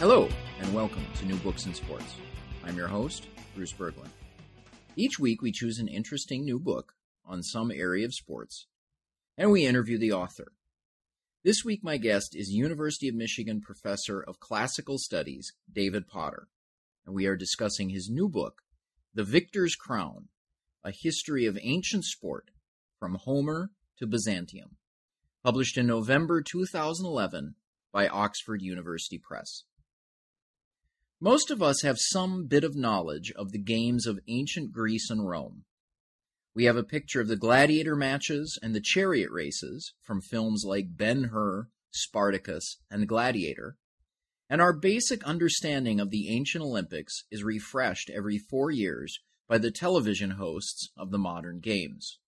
Hello, and welcome to New Books in Sports. I'm your host, Bruce Berglund. Each week, we choose an interesting new book on some area of sports, and we interview the author. This week, my guest is University of Michigan professor of classical studies, David Potter, and we are discussing his new book, The Victor's Crown A History of Ancient Sport from Homer to Byzantium, published in November 2011 by Oxford University Press. Most of us have some bit of knowledge of the games of ancient Greece and Rome. We have a picture of the gladiator matches and the chariot races from films like Ben Hur, Spartacus, and Gladiator, and our basic understanding of the ancient Olympics is refreshed every four years by the television hosts of the modern games.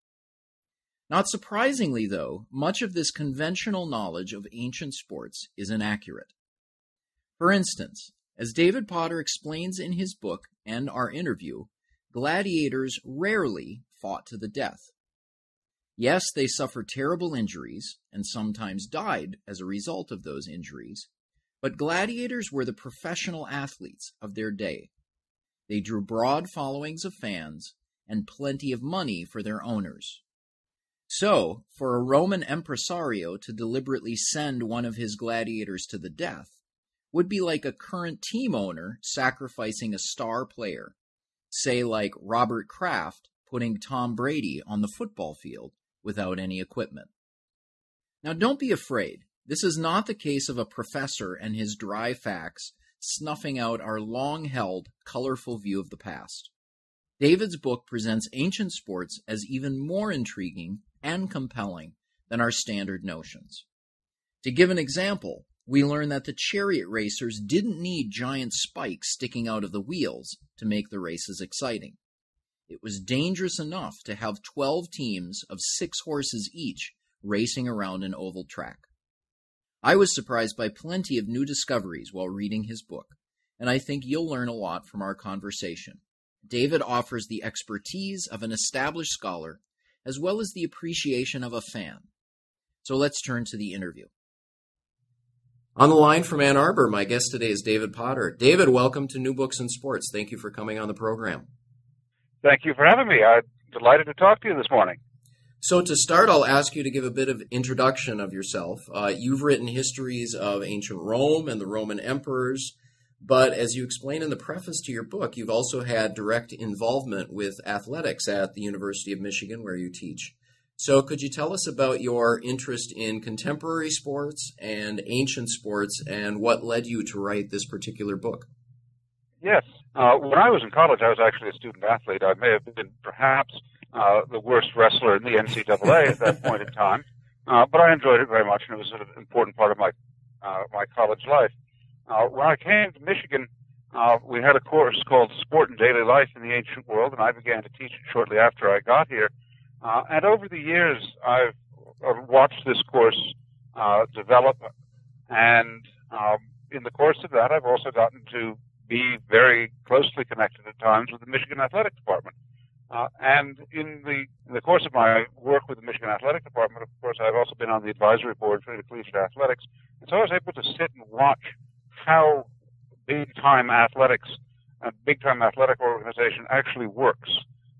Not surprisingly, though, much of this conventional knowledge of ancient sports is inaccurate. For instance, as David Potter explains in his book and our interview, gladiators rarely fought to the death. Yes, they suffered terrible injuries and sometimes died as a result of those injuries, but gladiators were the professional athletes of their day. They drew broad followings of fans and plenty of money for their owners. So, for a Roman impresario to deliberately send one of his gladiators to the death would be like a current team owner sacrificing a star player, say like Robert Kraft putting Tom Brady on the football field without any equipment. Now, don't be afraid. This is not the case of a professor and his dry facts snuffing out our long held, colorful view of the past. David's book presents ancient sports as even more intriguing and compelling than our standard notions. To give an example, we learn that the chariot racers didn't need giant spikes sticking out of the wheels to make the races exciting. It was dangerous enough to have 12 teams of six horses each racing around an oval track. I was surprised by plenty of new discoveries while reading his book, and I think you'll learn a lot from our conversation. David offers the expertise of an established scholar as well as the appreciation of a fan. So let's turn to the interview. On the line from Ann Arbor, my guest today is David Potter. David, welcome to New Books in Sports. Thank you for coming on the program. Thank you for having me. I'm delighted to talk to you this morning. So, to start, I'll ask you to give a bit of introduction of yourself. Uh, you've written histories of ancient Rome and the Roman emperors, but as you explain in the preface to your book, you've also had direct involvement with athletics at the University of Michigan, where you teach. So, could you tell us about your interest in contemporary sports and ancient sports and what led you to write this particular book? Yes. Uh, when I was in college, I was actually a student athlete. I may have been perhaps uh, the worst wrestler in the NCAA at that point in time, uh, but I enjoyed it very much, and it was an important part of my uh, my college life. Uh, when I came to Michigan, uh, we had a course called Sport and Daily Life in the Ancient World, and I began to teach it shortly after I got here. Uh, and over the years, I've watched this course uh, develop, and um, in the course of that, I've also gotten to be very closely connected at times with the Michigan Athletic Department. Uh, and in the, in the course of my work with the Michigan Athletic Department, of course, I've also been on the advisory board for the collegiate athletics. And so I was able to sit and watch how big time athletics, a big time athletic organization actually works.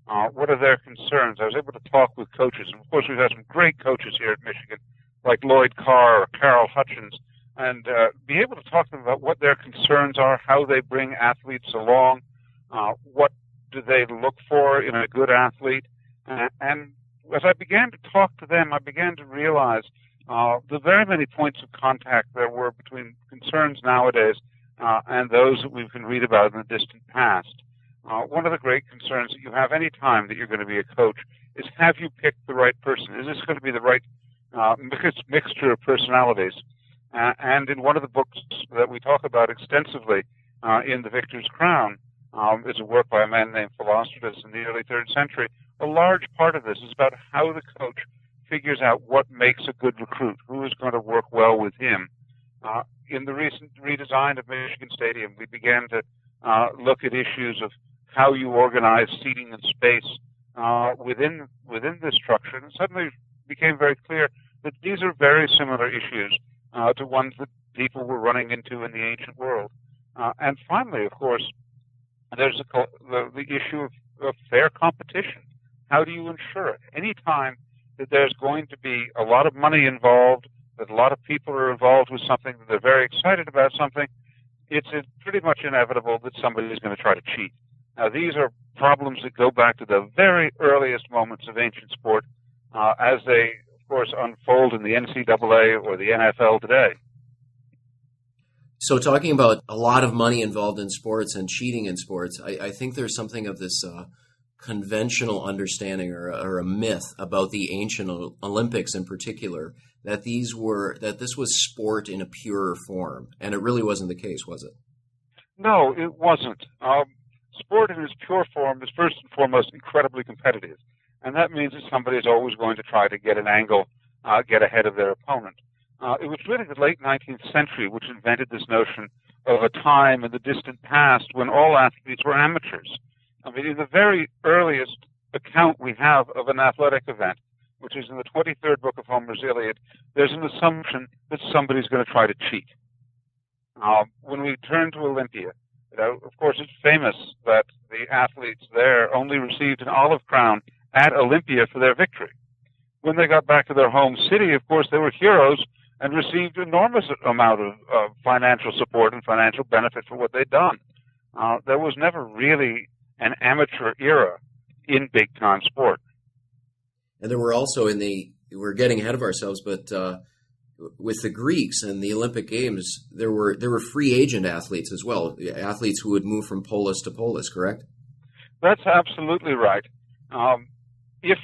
Uh, what are their concerns? I was able to talk with coaches, and of course, we've had some great coaches here at Michigan, like Lloyd Carr or Carol Hutchins, and uh, be able to talk to them about what their concerns are, how they bring athletes along, uh, what do they look for in a good athlete, and, as I began to talk to them, I began to realize uh, the very many points of contact there were between concerns nowadays uh, and those that we can read about in the distant past. Uh, one of the great concerns that you have any time that you're going to be a coach is have you picked the right person? Is this going to be the right uh, mix, mixture of personalities? Uh, and in one of the books that we talk about extensively uh, in The Victor's Crown, um, is a work by a man named Philostratus in the early third century. A large part of this is about how the coach figures out what makes a good recruit, who is going to work well with him. Uh, in the recent redesign of Michigan Stadium, we began to uh, look at issues of how you organize seating and space uh, within within this structure, and it suddenly became very clear that these are very similar issues uh, to ones that people were running into in the ancient world. Uh, and finally, of course, there's a, the, the issue of, of fair competition. How do you ensure it? Any time that there's going to be a lot of money involved, that a lot of people are involved with something, that they're very excited about something, it's pretty much inevitable that somebody is going to try to cheat. Now, these are problems that go back to the very earliest moments of ancient sport, uh, as they, of course, unfold in the NCAA or the NFL today. So, talking about a lot of money involved in sports and cheating in sports, I, I think there's something of this uh, conventional understanding or, or, a myth about the ancient Olympics in particular that these were that this was sport in a purer form, and it really wasn't the case, was it? No, it wasn't. Um, sport in its pure form is first and foremost incredibly competitive, and that means that somebody is always going to try to get an angle, uh, get ahead of their opponent. Uh, it was really the late 19th century which invented this notion of a time in the distant past when all athletes were amateurs. I mean, in the very earliest account we have of an athletic event, which is in the 23rd book of Homer's Iliad, there's an assumption that somebody's going to try to cheat. Uh, when we turn to Olympia, you know, of course, it's famous that the athletes there only received an olive crown at Olympia for their victory. When they got back to their home city, of course, they were heroes and received enormous amount of uh, financial support and financial benefit for what they'd done. Uh, there was never really an amateur era in big time sport. And there were also in the we're getting ahead of ourselves, but uh, with the Greeks and the Olympic Games, there were there were free agent athletes as well, athletes who would move from polis to polis. Correct? That's absolutely right. Um, if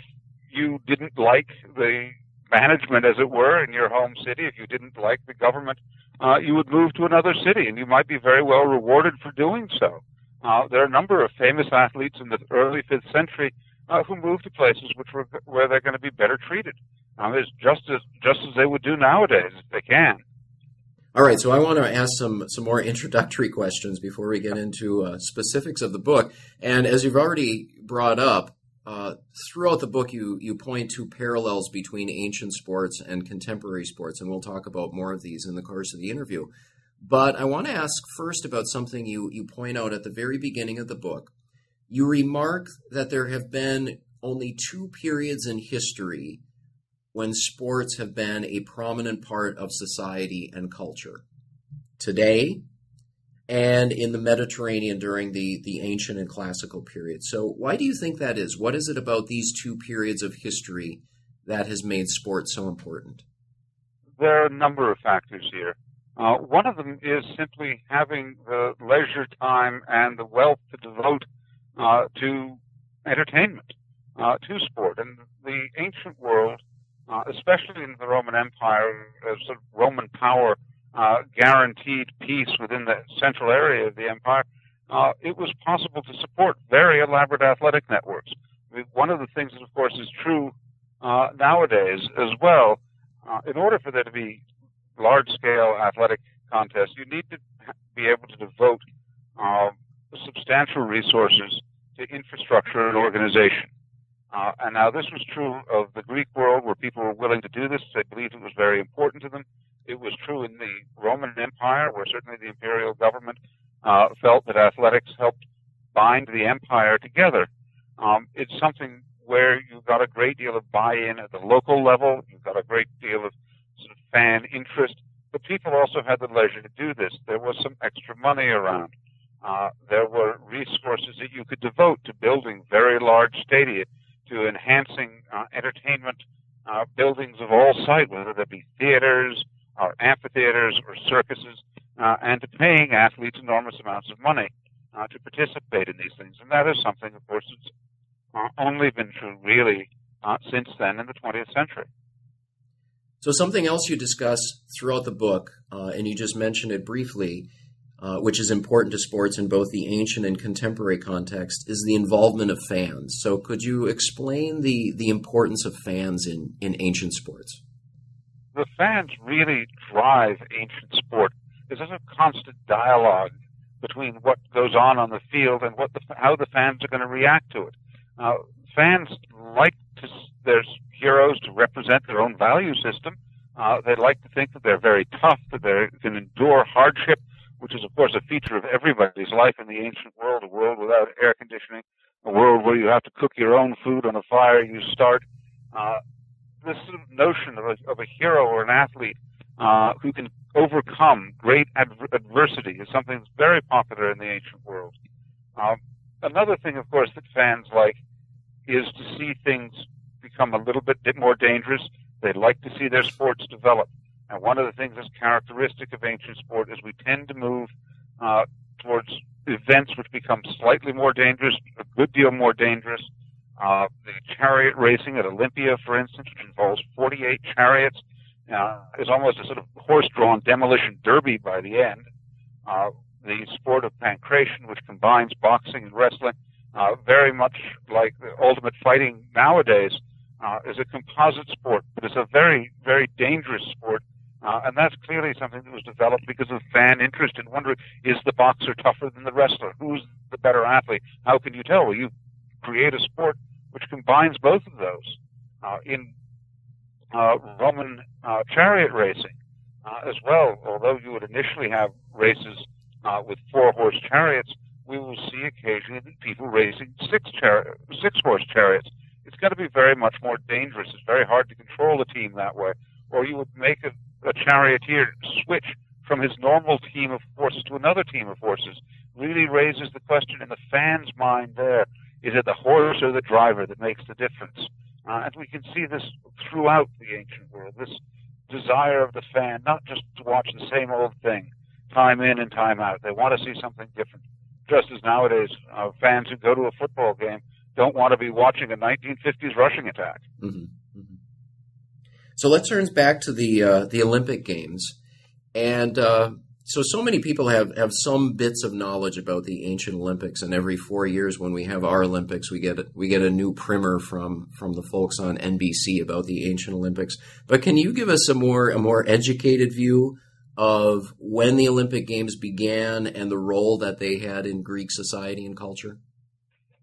you didn't like the management, as it were, in your home city, if you didn't like the government, uh, you would move to another city, and you might be very well rewarded for doing so. Uh, there are a number of famous athletes in the early fifth century uh, who moved to places which were where they're going to be better treated. It's just as just as they would do nowadays if they can. All right, so I want to ask some some more introductory questions before we get into uh, specifics of the book. And as you've already brought up, uh, throughout the book, you you point to parallels between ancient sports and contemporary sports, and we'll talk about more of these in the course of the interview. But I want to ask first about something you you point out at the very beginning of the book. You remark that there have been only two periods in history when sports have been a prominent part of society and culture. Today, and in the Mediterranean during the, the ancient and classical period. So, why do you think that is? What is it about these two periods of history that has made sports so important? There are a number of factors here. Uh, one of them is simply having the leisure time and the wealth to devote uh, to entertainment, uh, to sport. And the ancient world, uh, especially in the Roman Empire, as sort of Roman power uh, guaranteed peace within the central area of the empire, uh, it was possible to support very elaborate athletic networks. I mean, one of the things that, of course, is true uh, nowadays as well, uh, in order for there to be large-scale athletic contests, you need to be able to devote uh, substantial resources to infrastructure and organization. Uh, and now this was true of the Greek world where people were willing to do this. They believed it was very important to them. It was true in the Roman Empire where certainly the imperial government uh, felt that athletics helped bind the empire together. Um, it's something where you've got a great deal of buy-in at the local level. You've got a great deal of sort of fan interest. But people also had the leisure to do this. There was some extra money around. Uh, there were resources that you could devote to building very large stadia to enhancing uh, entertainment uh, buildings of all size, whether they be theaters or amphitheaters or circuses, uh, and to paying athletes enormous amounts of money uh, to participate in these things. And that is something, of course, that's uh, only been true really since then in the 20th century. So, something else you discuss throughout the book, and you just mentioned it briefly, uh, which is important to sports in both the ancient and contemporary context, is the involvement of fans. So, could you explain the, the importance of fans in, in ancient sports? The fans really drive ancient sport. There's a constant dialogue between what goes on on the field and what the, how the fans are going to react to it. Uh, fans like to, their heroes to represent their own value system. Uh, they like to think that they're very tough, that they can endure hardship, which is, of course, a feature of everybody's life in the ancient world, a world without air conditioning, a world where you have to cook your own food on a fire you start. Uh, this notion of a, of a hero or an athlete uh, who can overcome great adver- adversity is something that's very popular in the ancient world. Um, another thing, of course, that fans like is to see things become a little bit more dangerous. They like to see their sports develop. And one of the things that's characteristic of ancient sport is we tend to move uh, towards events which become slightly more dangerous, a good deal more dangerous. Uh, the chariot racing at Olympia, for instance, which involves 48 chariots, uh, is almost a sort of horse-drawn demolition derby by the end. Uh, the sport of pankration, which combines boxing and wrestling, uh, very much like the ultimate fighting nowadays, uh, is a composite sport, but it's a very, very dangerous sport. Uh, and that's clearly something that was developed because of fan interest in wondering, is the boxer tougher than the wrestler? Who's the better athlete? How can you tell? Well, you create a sport which combines both of those. Uh, in uh, Roman uh, chariot racing uh, as well, although you would initially have races uh, with four horse chariots, we will see occasionally people racing six chari- six horse chariots. It's going to be very much more dangerous. It's very hard to control a team that way. Or you would make a, a charioteer switch from his normal team of horses to another team of horses. Really raises the question in the fan's mind there is it the horse or the driver that makes the difference? Uh, and we can see this throughout the ancient world, this desire of the fan not just to watch the same old thing time in and time out. They want to see something different. Just as nowadays, uh, fans who go to a football game don't want to be watching a 1950s rushing attack. Mm-hmm. So let's turn back to the uh, the Olympic Games, and uh, so so many people have have some bits of knowledge about the ancient Olympics, and every four years when we have our Olympics, we get we get a new primer from from the folks on NBC about the ancient Olympics. But can you give us a more a more educated view of when the Olympic Games began and the role that they had in Greek society and culture?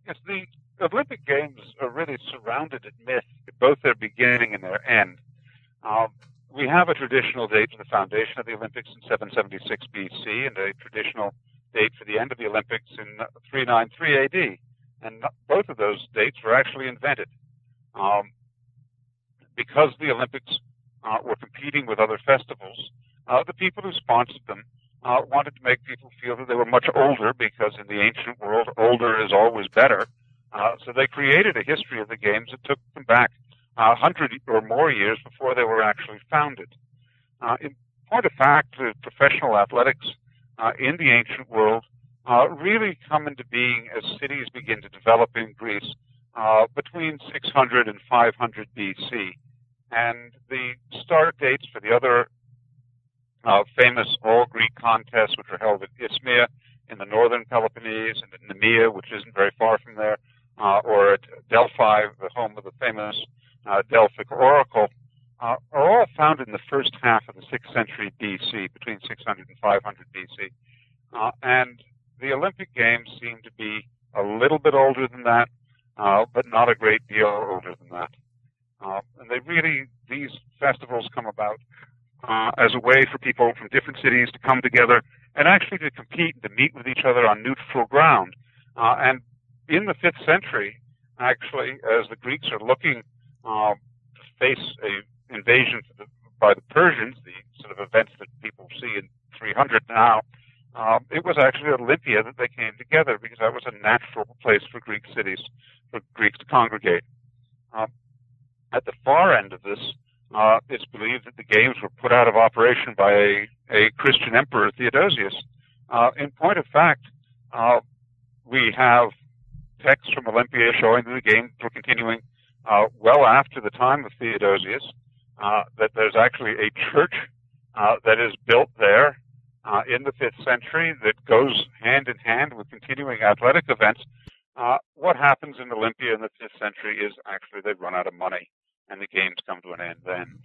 Yes, the Olympic Games are really surrounded in myth, both their beginning and their end. Um, we have a traditional date for the foundation of the Olympics in 776 BC and a traditional date for the end of the Olympics in 393 AD. And both of those dates were actually invented. Um, because the Olympics uh, were competing with other festivals, uh, the people who sponsored them uh, wanted to make people feel that they were much older because in the ancient world, older is always better. Uh, so they created a history of the games that took them back a hundred or more years before they were actually founded. Uh, in point of fact, professional athletics uh, in the ancient world uh, really come into being as cities begin to develop in Greece uh, between 600 and 500 BC. And the start dates for the other uh, famous all Greek contests, which are held at Isthmia in the northern Peloponnese, and at Nemea, which isn't very far from there, uh, or at Delphi, the home of the famous uh, Delphic oracle, uh, are all found in the first half of the 6th century BC, between 600 and 500 BC. Uh, and the Olympic Games seem to be a little bit older than that, uh, but not a great deal older than that. Uh, and they really, these festivals come about uh, as a way for people from different cities to come together and actually to compete and to meet with each other on neutral ground. and in the 5th century, actually, as the Greeks are looking uh, face a invasion by the Persians, the sort of events that people see in 300 now, um, it was actually Olympia that they came together because that was a natural place for Greek cities, for Greeks to congregate. Um, at the far end of this, uh, it's believed that the games were put out of operation by a, a Christian emperor, Theodosius. Uh, in point of fact, uh, we have texts from Olympia showing that the games were continuing uh, well after the time of Theodosius. uh, that there's actually a church uh, that is built there uh, in the fifth century that goes hand in hand with continuing athletic events. Uh, what happens in Olympia in the fifth century is actually they run out of money and the games come to an end then.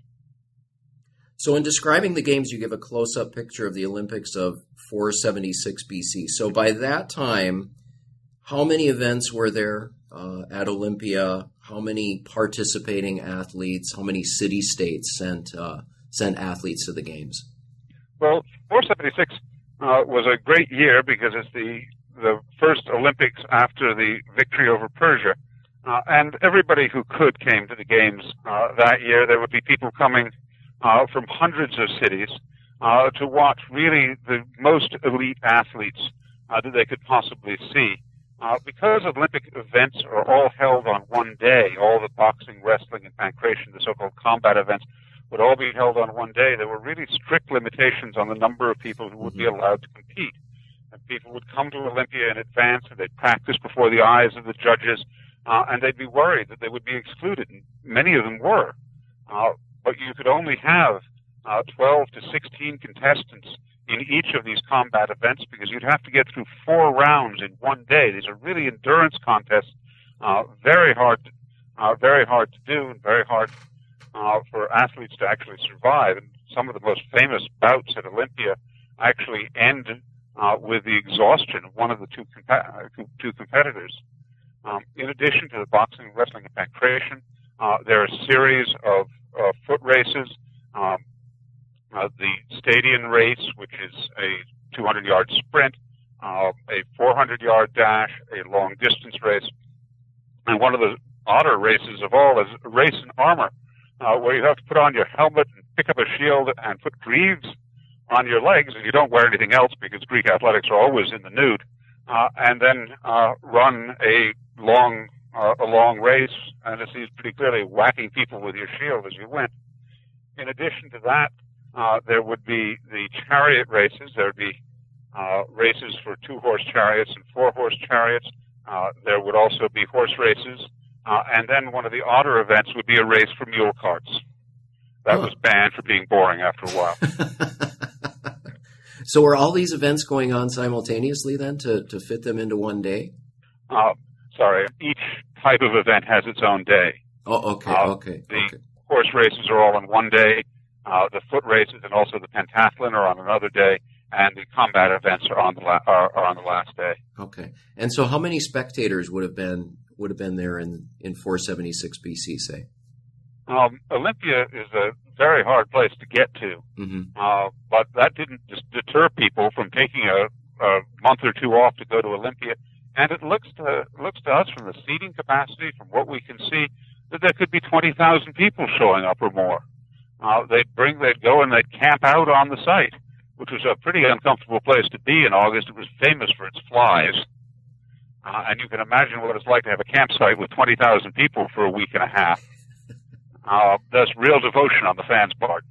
So, in describing the games, you give a close up picture of the Olympics of 476 BC. So, by that time, how many events were there uh, at Olympia? How many participating athletes? How many city states sent uh, sent athletes to the games? Well, 476 uh, was a great year because it's the the first Olympics after the victory over Persia. Uh, and everybody who could came to the games uh, that year. There would be people coming uh, from hundreds of cities to watch really the most elite athletes that they could possibly see. Uh, because Olympic events are all held on one day, all the boxing, wrestling, and pankration, the so-called combat events, would all be held on one day. There were really strict limitations on the number of people who would be mm-hmm. allowed to compete. And people would come to Olympia in advance and they'd practice before the eyes of the judges uh, and they'd be worried that they would be excluded. And many of them were. Uh, but you could only have uh, 12 to 16 contestants in each of these combat events because you'd have to get through four rounds in one day. These are really endurance contests, uh, very hard, uh, very hard to do, and very hard uh, for athletes to actually survive. And some of the most famous bouts at Olympia actually end uh, with the exhaustion of one of the two, compa- two competitors. Um, in addition to the boxing, and wrestling, and pankration, uh, there are a series of uh, foot races. Um, uh, the Stadion race, which is a 200 yard sprint, uh, a 400 yard dash, a long distance race, and one of the odder races of all is a race in armor, uh, where you have to put on your helmet and pick up a shield and put greaves on your legs, and you don't wear anything else because Greek athletics are always in the nude, uh, and then uh, run a long uh, a long race, and it sees pretty clearly whacking people with your shield as you went. In addition to that, uh, there would be the chariot races. There would be uh, races for two-horse chariots and four-horse chariots. Uh, there would also be horse races, uh, and then one of the odder events would be a race for mule carts. That oh. was banned for being boring after a while. so, are all these events going on simultaneously then to, to fit them into one day? Uh, sorry, each type of event has its own day. Oh, okay, uh, okay. The okay. horse races are all on one day. Uh, the foot races and also the pentathlon are on another day, and the combat events are on the la- are, are on the last day. Okay. And so, how many spectators would have been would have been there in in 476 BC? Say. Um, Olympia is a very hard place to get to, mm-hmm. uh, but that didn't just deter people from taking a, a month or two off to go to Olympia and it looks to looks to us from the seating capacity, from what we can see, that there could be 20,000 people showing up or more. Uh, they'd bring, they'd go and they'd camp out on the site, which was a pretty uncomfortable place to be in August. It was famous for its flies. Uh, and you can imagine what it's like to have a campsite with 20,000 people for a week and a half. Uh, that's real devotion on the fans' part.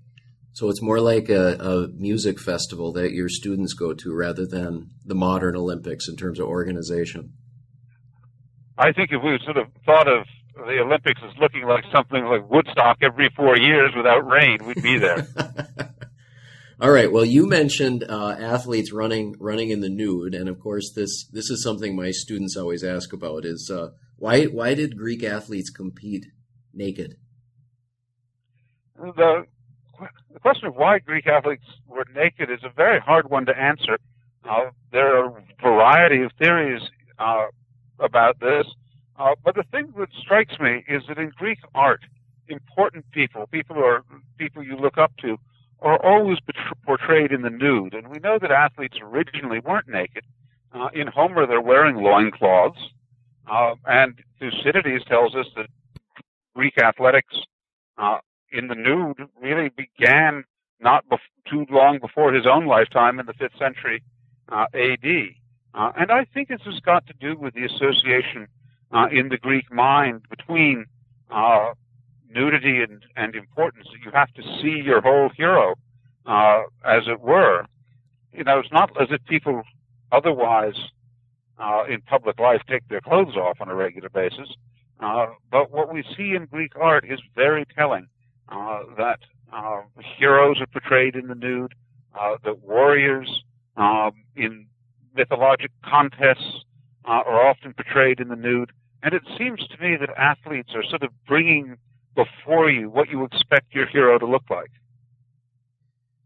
So it's more like a, a, music festival that your students go to rather than the modern Olympics in terms of organization. I think if we sort of thought of the Olympics is looking like something like Woodstock every four years without rain, we'd be there. All right. Well, you mentioned uh, athletes running running in the nude, and of course, this this is something my students always ask about: is uh, why why did Greek athletes compete naked? The the question of why Greek athletes were naked is a very hard one to answer. Uh, there are a variety of theories uh, about this, uh, but the thing that strikes me is that in Greek art, important people, people who are people you look up to, are always portrayed in the nude. And we know that athletes originally weren't naked. Uh, in Homer, they're wearing loincloths. Uh, and Thucydides tells us that Greek athletics uh, in the nude really began not bef- too long before his own lifetime in the 5th century uh, AD. Uh, and I think this has got to do with the association uh, in the Greek mind between uh, nudity and, and importance. You have to see your whole hero, uh, as it were. You know, it's not as if people otherwise uh, in public life take their clothes off on a regular basis. but what we see in Greek art is very telling uh, that uh, heroes are portrayed in the nude, uh, that warriors um, in mythologic contests uh, are often portrayed in the nude. And it seems to me that athletes are sort of bringing before you what you expect your hero to look like.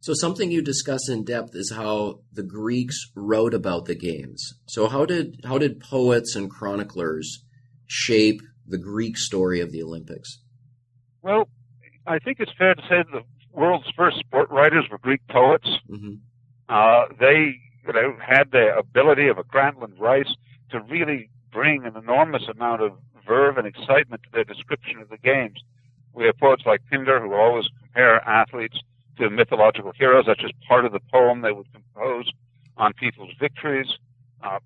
So something you discuss in depth is how the Greeks wrote about the games. So how did how did poets and chroniclers shape the Greek story of the Olympics? Well, I think it's fair to say that the world's first sport writers were Greek poets. Mm-hmm. Uh, they you know, had the ability of a Grantland Rice to really bring an enormous amount of verve and excitement to their description of the games. We have poets like Pindar who always compare athletes to mythological heroes. That's just part of the poem they would compose on people's victories. Uh,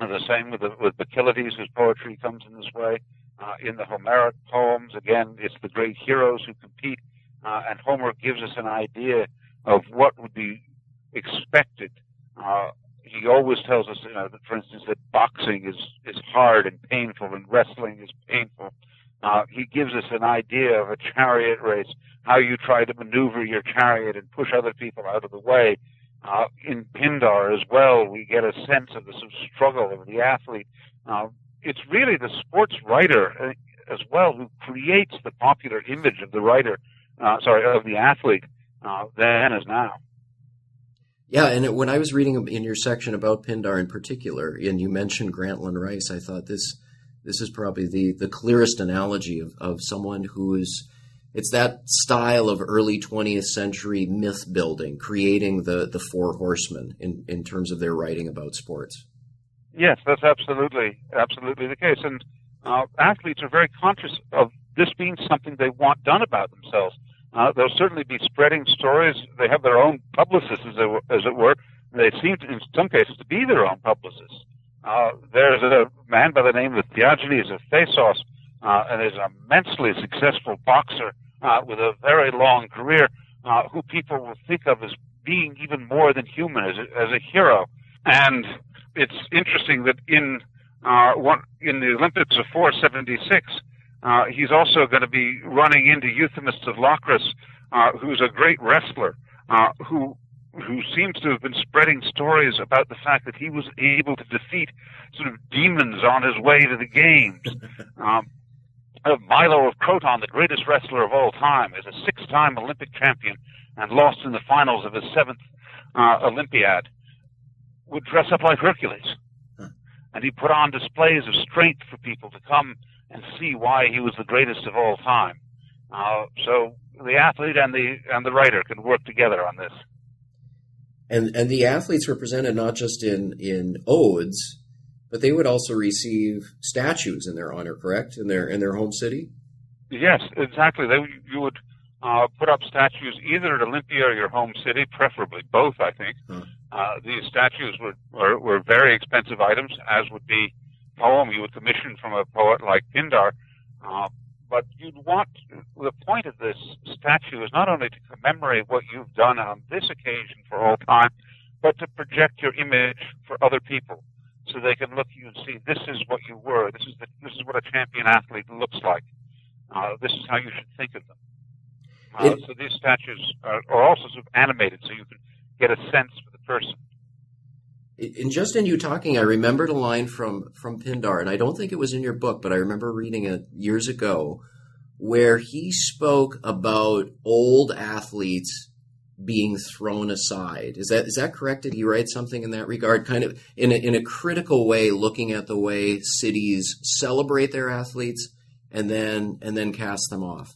the same with, the, with Bacchylides, whose poetry comes in this way. Uh, in the Homeric poems, again, it's the great heroes who compete, uh, and Homer gives us an idea of what would be expected. He always tells us, you know, that, for instance, that boxing is is hard and painful, and wrestling is painful. Uh, he gives us an idea of a chariot race, how you try to maneuver your chariot and push other people out of the way. Uh, in Pindar as well, we get a sense of the sort of struggle of the athlete. Uh, it's really the sports writer uh, as well who creates the popular image of the writer, uh, sorry, of the athlete uh, then as now. Yeah, and when I was reading in your section about Pindar in particular, and you mentioned Grantland Rice, I thought this this is probably the the clearest analogy of, of someone who is it's that style of early 20th century myth building, creating the the four horsemen in in terms of their writing about sports. Yes, that's absolutely absolutely the case, and uh, athletes are very conscious of this being something they want done about themselves. Uh, they'll certainly be spreading stories. They have their own publicists, as it, as it were. They seem, to, in some cases, to be their own publicists. Uh, there's a man by the name of Theagenes of Thasos, uh, and is an immensely successful boxer uh, with a very long career, uh, who people will think of as being even more than human, as a, as a hero. And it's interesting that in uh, one, in the Olympics of 476, uh, he's also going to be running into Euthymus of Locris, uh, who's a great wrestler, uh, who who seems to have been spreading stories about the fact that he was able to defeat sort of demons on his way to the games. Um, uh, Milo of Croton, the greatest wrestler of all time, is a six-time Olympic champion and lost in the finals of his seventh uh, Olympiad. Would dress up like Hercules, and he put on displays of strength for people to come and see why he was the greatest of all time. Uh, so the athlete and the and the writer can work together on this. And and the athletes were presented not just in in odes, but they would also receive statues in their honor, correct? In their in their home city. Yes, exactly. They you would uh, put up statues either at Olympia or your home city, preferably both. I think huh. uh, these statues were, were were very expensive items, as would be poem you would commission from a poet like Pindar. Uh, but you'd want the point of this statue is not only to commemorate what you've done on this occasion for all time, but to project your image for other people, so they can look at you and see this is what you were. This is the, this is what a champion athlete looks like. Uh, this is how you should think of them. Uh, so these statues are, are also sort of animated, so you can get a sense for the person. In just in you talking, I remembered a line from from Pindar, and I don't think it was in your book, but I remember reading it years ago, where he spoke about old athletes being thrown aside. Is that is that correct? Did he write something in that regard? Kind of in a, in a critical way, looking at the way cities celebrate their athletes and then and then cast them off.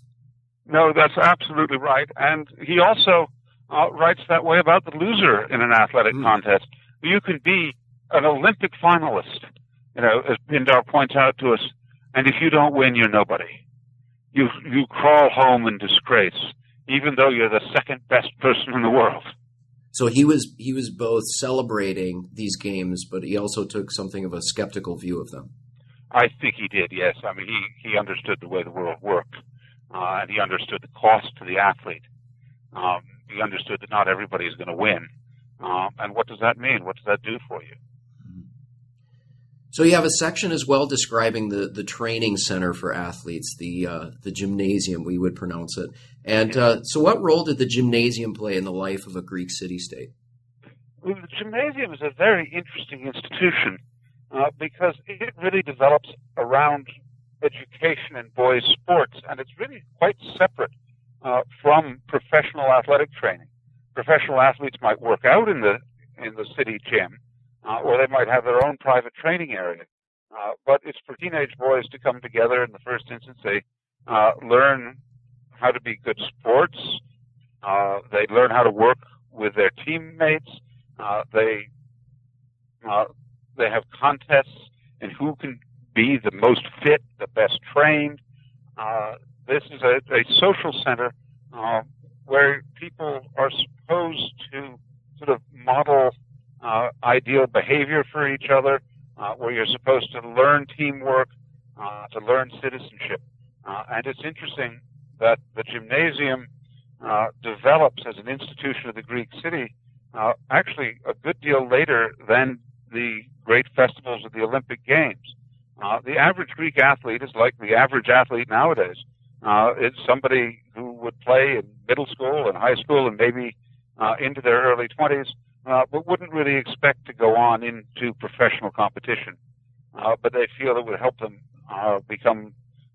No, that's absolutely right. And he also uh, writes that way about the loser in an athletic mm. contest. You can be an Olympic finalist, you know, as Pindar points out to us, and if you don't win, you're nobody. You you crawl home in disgrace, even though you're the second best person in the world. So he was he was both celebrating these games, but he also took something of a skeptical view of them. I think he did. Yes, I mean he he understood the way the world worked, uh, and he understood the cost to the athlete. Um, he understood that not everybody is going to win, um, and what does that mean? What does that do for you? So you have a section as well describing the, the training center for athletes, the uh, the gymnasium, we would pronounce it. And uh, so, what role did the gymnasium play in the life of a Greek city state? Well, the gymnasium is a very interesting institution uh, because it really develops around education and boys' sports, and it's really quite separate uh, from professional athletic training. Professional athletes might work out in the in the city gym, uh, or they might have their own private training area. Uh, but it's for teenage boys to come together in the first instance. They uh, learn how to be good sports. Uh, they learn how to work with their teammates. Uh, they uh, they have contests and who can be the most fit, the best trained. Uh, this is a, a social center uh, where people are supposed to sort of model uh, ideal behavior for each other, uh, where you're supposed to learn teamwork, uh, to learn citizenship. Uh, and it's interesting that the gymnasium uh, develops as an institution of the Greek city uh, actually a good deal later than the great festivals of the Olympic Games. The average Greek athlete is like the average athlete nowadays. It's somebody who would play in middle school and high school and maybe uh, into their early 20s, uh, but wouldn't really expect to go on into professional competition. Uh, but they feel it would help them uh, become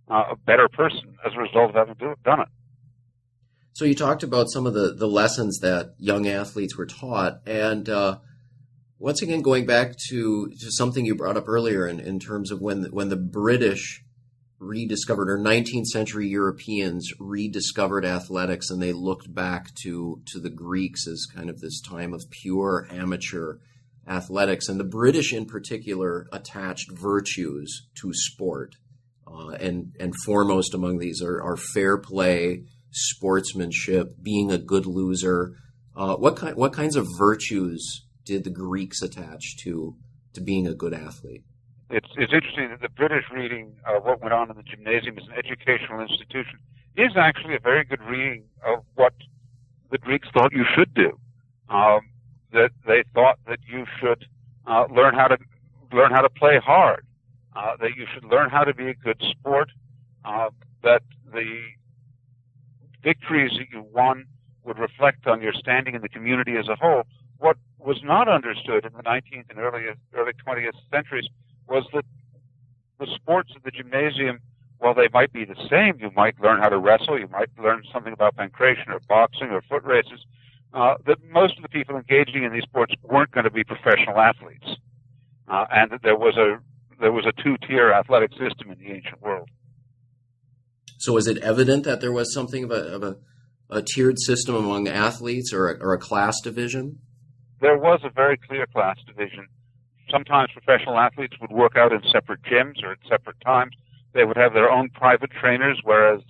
uh, a better person as a result of having do, done it. So you talked about some of the, the lessons that young athletes were taught, and uh, once again going back to, to something you brought up earlier in, in terms of when when the British rediscovered or 19th century Europeans rediscovered athletics and they looked back to to the Greeks as kind of this time of pure amateur athletics. And the British in particular attached virtues to sport uh, and and foremost among these are, are fair play sportsmanship being a good loser. Uh, what kind what kinds of virtues did the Greeks attach to to being a good athlete it's it's interesting that the British reading of what went on in the gymnasium as an educational institution is actually a very good reading of what the Greeks thought you should do. Um, that they thought that you should uh, learn how to learn how to play hard. Uh, that you should learn how to be a good sport. Uh, that the victories that you won would reflect on your standing in the community as a whole. What was not understood in the 19th and early early 20th centuries was that the sports of the gymnasium, while they might be the same, you might learn how to wrestle, you might learn something about pankration or boxing or foot races, uh, that most of the people engaging in these sports weren't going to be professional athletes, uh, and that there was a there was a two-tier athletic system in the ancient world. So, is it evident that there was something of a, of a, a tiered system among athletes or a, or a class division? There was a very clear class division sometimes professional athletes would work out in separate gyms or at separate times. They would have their own private trainers, whereas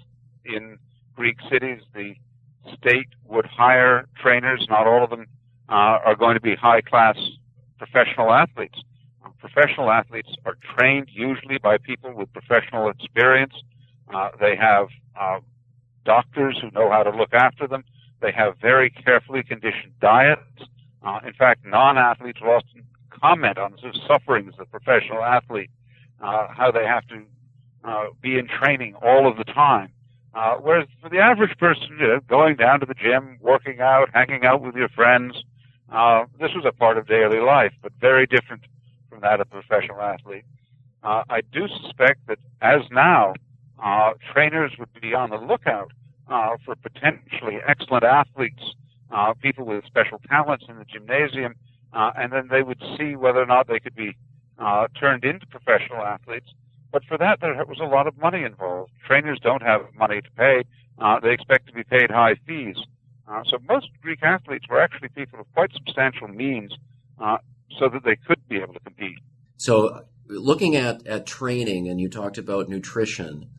in Greek cities, the state would hire trainers. Not all of them uh, are going to be high class professional athletes. Uh, professional athletes are trained usually by people with professional experience. Uh, they have uh, doctors who know how to look after them. They have very carefully conditioned diets. Uh, in fact, non-athletes will often comment on the sufferings of professional athlete, uh, how they have to uh, be in training all of the time. Uh, whereas for the average person, you know, going down to the gym, working out, hanging out with your friends, uh, this was a part of daily life, but very different from that of a professional athlete. Uh, I do suspect that as now, uh, trainers would be on the lookout uh, for potentially excellent athletes, uh, people with special talents in the gymnasium uh, and then they would see whether or not they could be uh, turned into professional athletes. But for that, there was a lot of money involved. Trainers don't have money to pay. Uh, they expect to be paid high fees. Uh, so most Greek athletes were actually people of quite substantial means uh, so that they could be able to compete. So looking at, at training, and you talked about nutrition,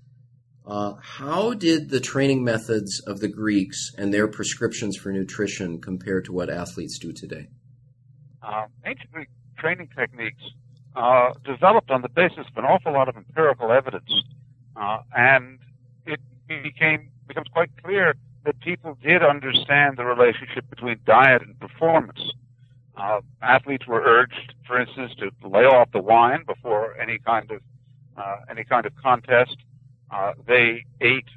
uh, how did the training methods of the Greeks and their prescriptions for nutrition compare to what athletes do today? Uh, ancient Greek training techniques uh, developed on the basis of an awful lot of empirical evidence, uh, and it became becomes quite clear that people did understand the relationship between diet and performance. Uh, athletes were urged for instance, to lay off the wine before any kind of uh, any kind of contest. Uh, they ate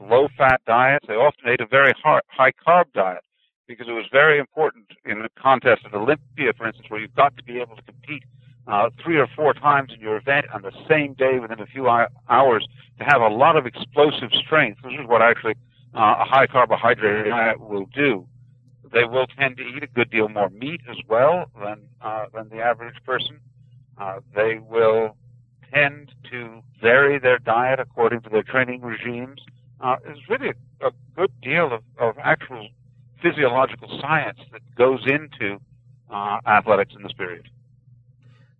low-fat diets. They often ate a very high-carb diet because it was very important in the contest at Olympia, for instance, where you've got to be able to compete uh, three or four times in your event on the same day within a few hours to have a lot of explosive strength. This is what actually uh, a high carbohydrate diet will do. They will tend to eat a good deal more meat as well than uh, than the average person. Uh, they will tend to vary their diet according to their training regimes. Uh, there's really a, a good deal of, of actual physiological science that goes into uh, athletics in this period.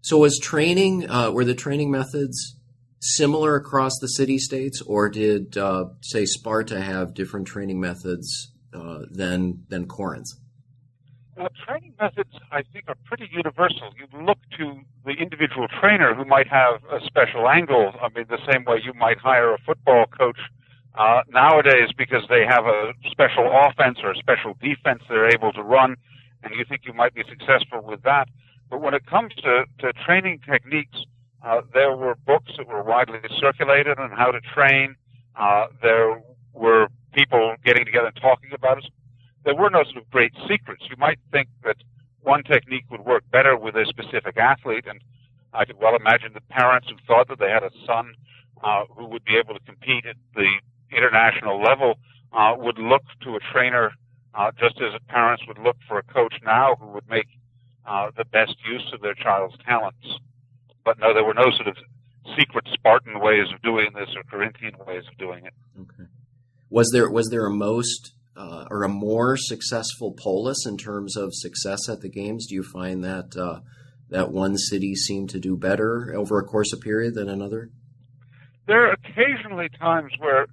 So, was training uh, were the training methods similar across the city states, or did uh, say Sparta have different training methods uh, than than Corinth? Uh, training methods, I think, are pretty universal. You look to the individual trainer who might have a special angle. I mean, the same way you might hire a football coach uh, nowadays because they have a special offense or a special defense they're able to run, and you think you might be successful with that. But when it comes to, to training techniques, uh, there were books that were widely circulated on how to train. Uh, there were people getting together and talking about it. There were no sort of great secrets. You might think that one technique would work better with a specific athlete, and I could well imagine that parents who thought that they had a son uh, who would be able to compete at the international level uh, would look to a trainer uh, just as parents would look for a coach now who would make uh, the best use of their child's talents. But no, there were no sort of secret Spartan ways of doing this or Corinthian ways of doing it. Okay. Was there was there a most uh, or a more successful polis in terms of success at the games? Do you find that uh, that one city seemed to do better over a course of period than another? There are occasionally times where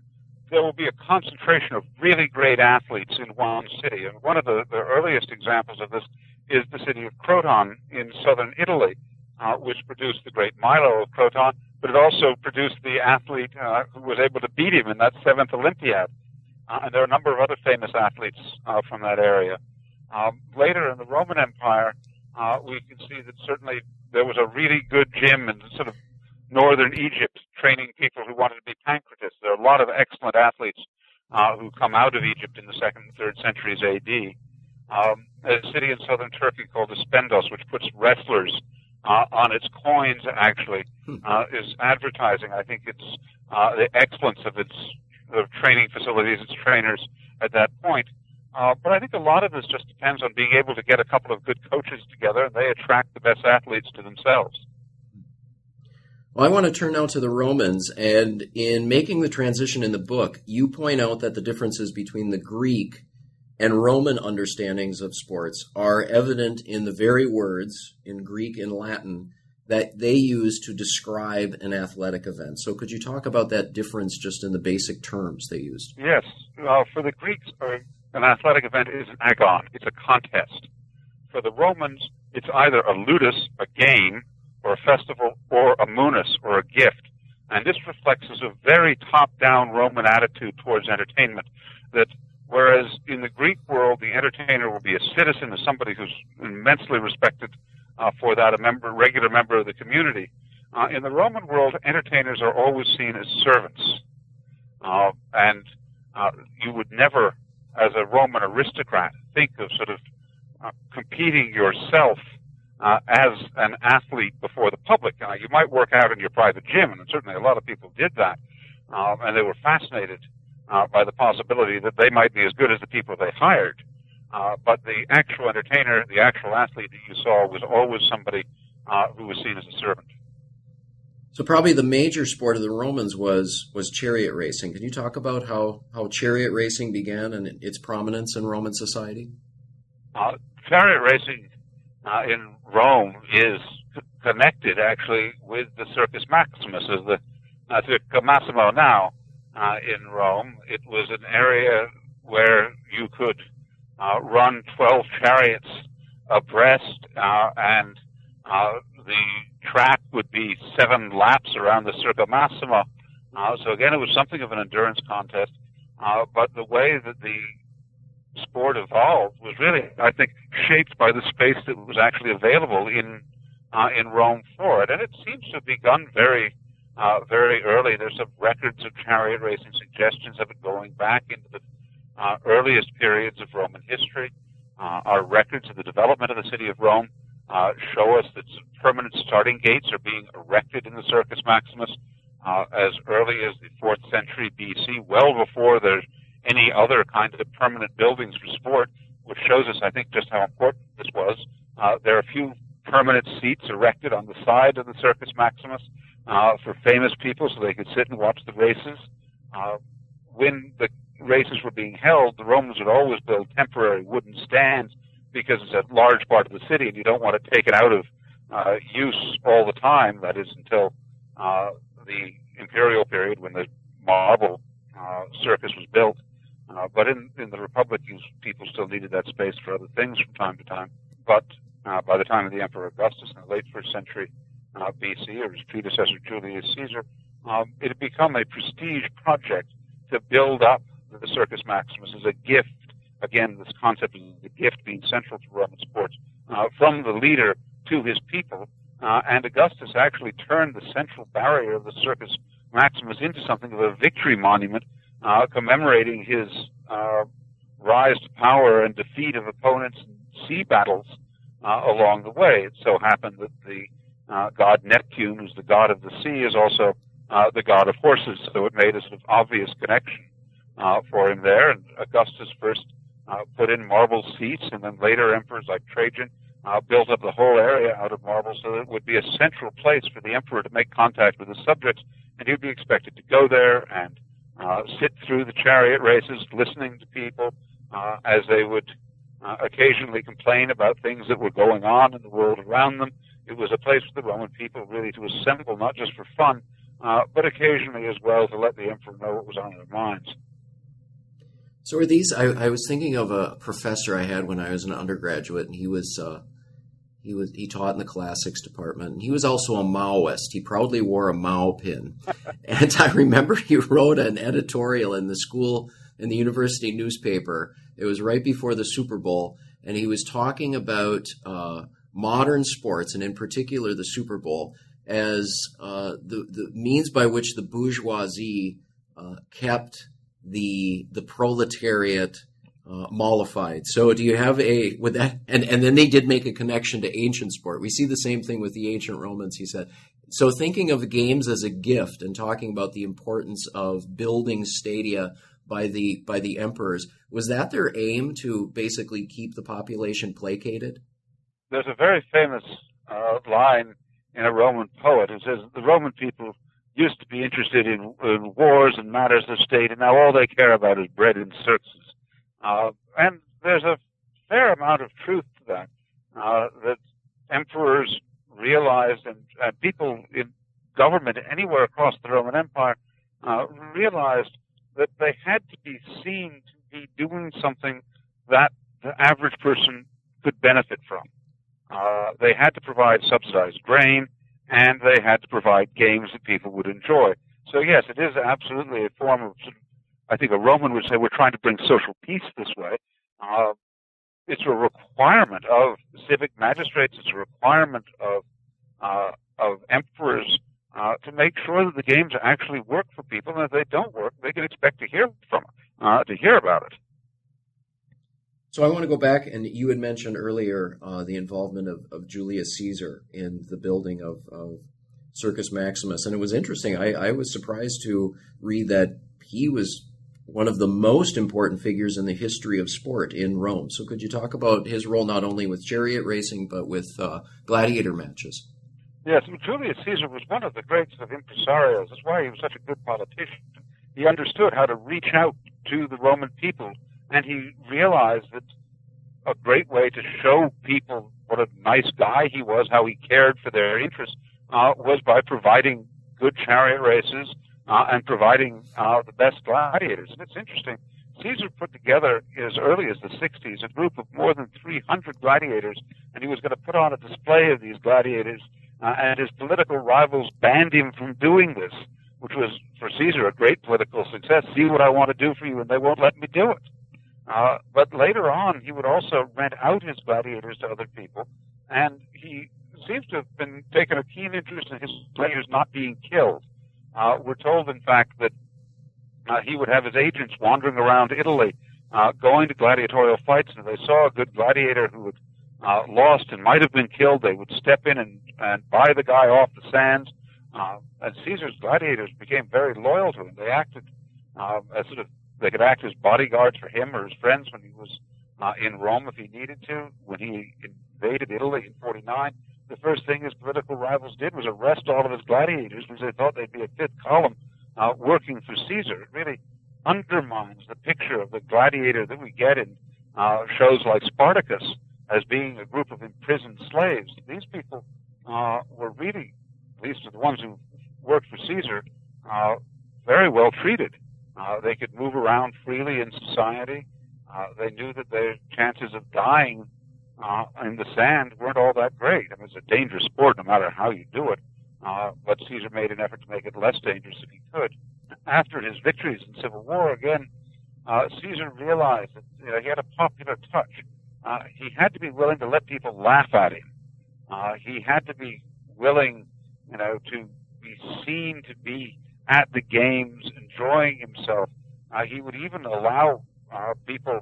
there will be a concentration of really great athletes in one city. And one of the, the earliest examples of this is the city of Croton in southern Italy, uh, which produced the great Milo of Croton, but it also produced the athlete uh, who was able to beat him in that seventh Olympiad. Uh, and there are a number of other famous athletes uh, from that area. Um, later in the Roman Empire, uh, we can see that certainly there was a really good gym in sort of northern Egypt training people who wanted to be pancratists. There are a lot of excellent athletes uh, who come out of Egypt in the second and third centuries AD. Um, a city in southern Turkey called Aspendos, which puts wrestlers uh, on its coins, actually, hmm. uh, is advertising. I think it's uh, the excellence of its of training facilities, its trainers at that point. Uh, but I think a lot of this just depends on being able to get a couple of good coaches together, and they attract the best athletes to themselves. Well, I want to turn now to the Romans, and in making the transition in the book, you point out that the differences between the Greek and Roman understandings of sports are evident in the very words in Greek and Latin that they use to describe an athletic event. So, could you talk about that difference just in the basic terms they used? Yes. For the Greeks, uh, an athletic event is an agon, it's a contest. For the Romans, it's either a ludus, a game, or a festival or a munus or a gift. And this reflects a very top-down Roman attitude towards entertainment. That whereas in the Greek world, the entertainer will be a citizen, as somebody who's immensely respected uh, for that, a member, regular member of the community. Uh, in the Roman world, entertainers are always seen as servants, uh, and uh, you would never, as a Roman aristocrat, think of sort of uh, competing yourself uh, as an athlete before the public. Uh, you might work out in your private gym, and certainly a lot of people did that, um, and they were fascinated uh, by the possibility that they might be as good as the people they hired. Uh, but the actual entertainer, the actual athlete that you saw, was always somebody uh, who was seen as a servant. So probably the major sport of the Romans was was chariot racing. Can you talk about how, how chariot racing began and its prominence in Roman society? Uh, chariot racing uh, in Rome is connected actually with the Circus Maximus, as the Circo Massimo now uh, in Rome. It was an area where you could uh, run 12 chariots abreast, uh, and uh, the track would be seven laps around the Circo Massimo. Uh, so again, it was something of an endurance contest. Uh, but the way that the sport evolved was really, I think, shaped by the space that was actually available in uh, in Rome for it, and it seems to have begun very, uh, very early. There's some records of chariot racing, suggestions of it going back into the uh, earliest periods of Roman history. Uh, our records of the development of the city of Rome uh, show us that permanent starting gates are being erected in the Circus Maximus uh, as early as the fourth century BC, well before there's any other kind of permanent buildings for sport, which shows us, I think, just how important this was. Uh, there are a few permanent seats erected on the side of the Circus Maximus uh, for famous people so they could sit and watch the races. Uh, when the races were being held, the Romans would always build temporary wooden stands because it's a large part of the city and you don't want to take it out of uh, use all the time. That is until uh, the imperial period when the marble uh, circus was built. Uh, but in, in the Republic, people still needed that space for other things from time to time. But uh, by the time of the Emperor Augustus in the late first century uh, BC, or his predecessor Julius Caesar, um, it had become a prestige project to build up the Circus Maximus as a gift. Again, this concept of the gift being central to Roman sports uh, from the leader to his people. Uh, and Augustus actually turned the central barrier of the Circus Maximus into something of a victory monument uh, commemorating his uh, rise to power and defeat of opponents in sea battles uh, along the way. It so happened that the uh, god Neptune, who's the god of the sea, is also uh, the god of horses, so it made a sort of obvious connection uh, for him there. And Augustus first uh, put in marble seats, and then later emperors like Trajan uh, built up the whole area out of marble so that it would be a central place for the emperor to make contact with his subjects, and he'd be expected to go there and uh, sit through the chariot races, listening to people uh, as they would uh, occasionally complain about things that were going on in the world around them. It was a place for the Roman people really to assemble, not just for fun, uh, but occasionally as well to let the emperor know what was on their minds. So are these? I, I, was thinking of a professor I had when I was an undergraduate, and he was uh, he was he taught in the classics department. He was also a Maoist. He proudly wore a Mao pin, and I remember he wrote an editorial in the school in the university newspaper. It was right before the Super Bowl, and he was talking about uh, modern sports, and in particular the Super Bowl, as uh, the the means by which the bourgeoisie uh, kept the the proletariat uh, mollified. So do you have a with that? And and then they did make a connection to ancient sport. We see the same thing with the ancient Romans. He said. So thinking of games as a gift and talking about the importance of building stadia by the by the emperors was that their aim to basically keep the population placated? There's a very famous uh, line in a Roman poet who says the Roman people used to be interested in, in wars and matters of state, and now all they care about is bread and circuses. Uh, and there's a fair amount of truth to that. Uh, that emperors realized, and, people in government anywhere across the Roman Empire uh, realized that they had to be seen to be doing something that the average person could benefit from. Uh, they had to provide subsidized grain and they had to provide games that people would enjoy. So yes, it is absolutely a form of, I think a Roman would say we're trying to bring social peace this way. Uh, it's a requirement of civic magistrates. It's a requirement of uh, of emperors uh, to make sure that the games actually work for people, and if they don't work, they can expect to hear from uh, to hear about it. So I want to go back, and you had mentioned earlier uh, the involvement of, of, Julius Caesar in the building of, of Circus Maximus, and it was interesting. I, I, was surprised to read that he was one of the most important figures in the history of sport in Rome. So could you talk about his role not only with chariot racing but with uh, gladiator matches? Yes, Julius Caesar was one of the greatest of impresarios. That's why he was such a good politician. He understood how to reach out to the Roman people and he realized that a great way to show people what a nice guy he was, how he cared for their interests, uh, was by providing good chariot races uh, and providing uh, the best gladiators. And it's interesting. Caesar put together as early as the 60s a group of more than 300 gladiators, and he was going to put on a display of these gladiators, uh, and his political rivals banned him from doing this, which was for Caesar a great political success. See what I want to do for you, and they won't let me do it. Uh, but later on, he would also rent out his gladiators to other people, and he seems to have been taken a keen interest in his players not being killed. Uh, we're told, in fact, that uh, he would have his agents wandering around Italy, uh, going to gladiatorial fights, and if they saw a good gladiator who had uh, lost and might have been killed, they would step in and, and buy the guy off the sands. Uh, and Caesar's gladiators became very loyal to him. They acted uh, as sort of they could act as bodyguards for him or his friends when he was uh, in Rome if he needed to. When he invaded Italy in 49, the first thing his political rivals did was arrest all of his gladiators because they thought they'd be a fifth column uh, working for Caesar. It really undermines the picture of the gladiator that we get in uh, shows like Spartacus as being a group of imprisoned slaves. These people uh, were really, at least the ones who worked for Caesar, uh, very well treated. Uh, they could move around freely in society. Uh, they knew that their chances of dying uh, in the sand weren't all that great. I mean, it's a dangerous sport no matter how you do it. Uh, but Caesar made an effort to make it less dangerous if he could. After his victories in civil war, again, uh, Caesar realized that you know, he had a popular touch. Uh, he had to be willing to let people laugh at him. Uh, he had to be willing, you know, to be seen to be at the games, enjoying himself. Uh, he would even allow uh, people,